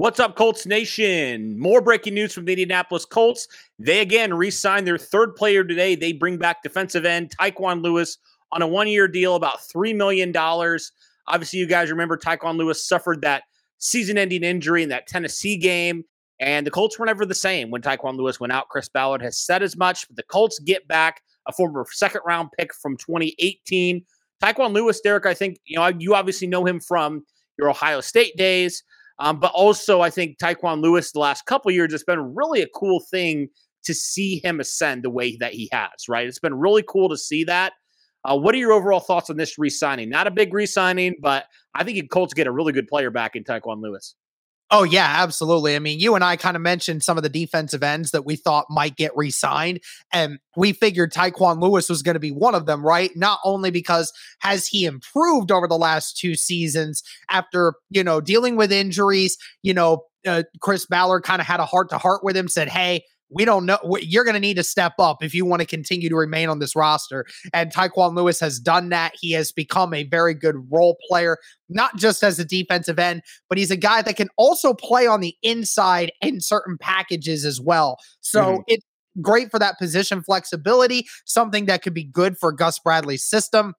What's up, Colts Nation? More breaking news from the Indianapolis Colts. They again re signed their third player today. They bring back defensive end Tyquan Lewis on a one year deal, about $3 million. Obviously, you guys remember Tyquan Lewis suffered that season ending injury in that Tennessee game, and the Colts were never the same when Tyquan Lewis went out. Chris Ballard has said as much. But the Colts get back a former second round pick from 2018. Tyquan Lewis, Derek, I think, you know, you obviously know him from your Ohio State days. Um, but also, I think Tyquan Lewis, the last couple years, it's been really a cool thing to see him ascend the way that he has, right? It's been really cool to see that. Uh, what are your overall thoughts on this re signing? Not a big re signing, but I think the Colts get a really good player back in Tyquan Lewis. Oh, yeah, absolutely. I mean, you and I kind of mentioned some of the defensive ends that we thought might get re signed, and we figured Tyquan Lewis was going to be one of them, right? Not only because has he improved over the last two seasons after, you know, dealing with injuries, you know, uh, Chris Ballard kind of had a heart to heart with him, said, Hey, we don't know. You're going to need to step up if you want to continue to remain on this roster. And Tyquan Lewis has done that. He has become a very good role player, not just as a defensive end, but he's a guy that can also play on the inside in certain packages as well. So mm-hmm. it's great for that position flexibility, something that could be good for Gus Bradley's system.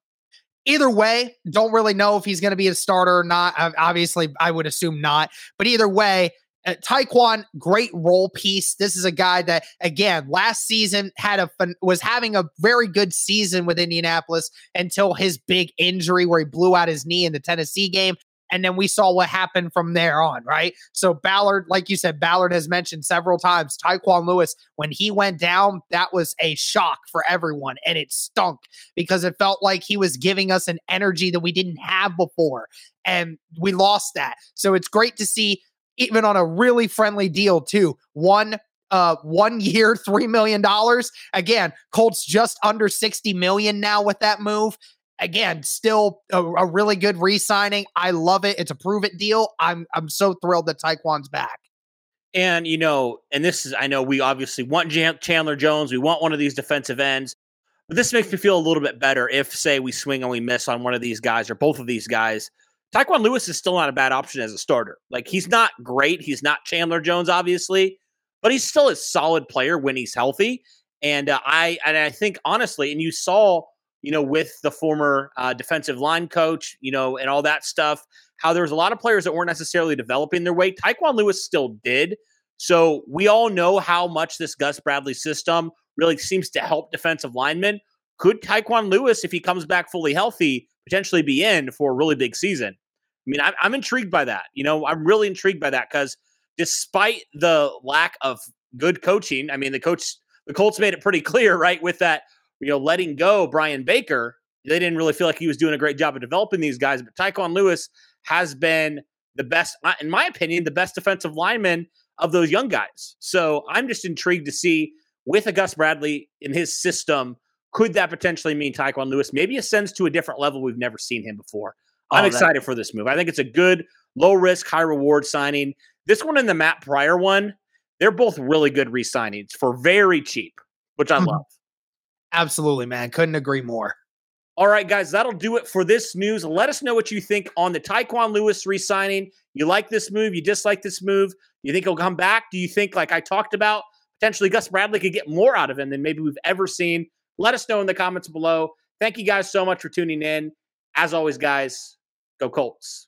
Either way, don't really know if he's going to be a starter or not. Obviously, I would assume not. But either way, uh, Tyquan, great role piece. This is a guy that, again, last season had a fun, was having a very good season with Indianapolis until his big injury where he blew out his knee in the Tennessee game. And then we saw what happened from there on, right? So Ballard, like you said, Ballard has mentioned several times, Tyquan Lewis, when he went down, that was a shock for everyone. And it stunk because it felt like he was giving us an energy that we didn't have before. And we lost that. So it's great to see even on a really friendly deal too. One uh one year, three million dollars. Again, Colts just under 60 million now with that move. Again, still a, a really good re-signing. I love it. It's a prove it deal. I'm I'm so thrilled that Tyquan's back. And you know, and this is I know we obviously want Chandler Jones. We want one of these defensive ends. But this makes me feel a little bit better if, say, we swing and we miss on one of these guys or both of these guys Tyquan Lewis is still not a bad option as a starter. Like he's not great. He's not Chandler Jones, obviously, but he's still a solid player when he's healthy. And uh, I and I think honestly, and you saw, you know, with the former uh, defensive line coach, you know, and all that stuff, how there was a lot of players that weren't necessarily developing their way. Tyquan Lewis still did. So we all know how much this Gus Bradley system really seems to help defensive linemen. Could Tyquan Lewis, if he comes back fully healthy, potentially be in for a really big season? I mean, I'm, I'm intrigued by that. You know, I'm really intrigued by that because despite the lack of good coaching, I mean, the coach, the Colts made it pretty clear, right, with that, you know, letting go Brian Baker. They didn't really feel like he was doing a great job of developing these guys, but Tyquan Lewis has been the best, in my opinion, the best defensive lineman of those young guys. So I'm just intrigued to see with a Gus Bradley in his system, could that potentially mean Tyquan Lewis maybe ascends to a different level we've never seen him before? I'm oh, excited that- for this move. I think it's a good low risk, high reward signing. This one and the Matt Pryor one, they're both really good re signings for very cheap, which I mm-hmm. love. Absolutely, man. Couldn't agree more. All right, guys, that'll do it for this news. Let us know what you think on the Tyquan Lewis re-signing. You like this move? You dislike this move? You think he'll come back? Do you think, like I talked about, potentially Gus Bradley could get more out of him than maybe we've ever seen? Let us know in the comments below. Thank you guys so much for tuning in. As always, guys, go Colts.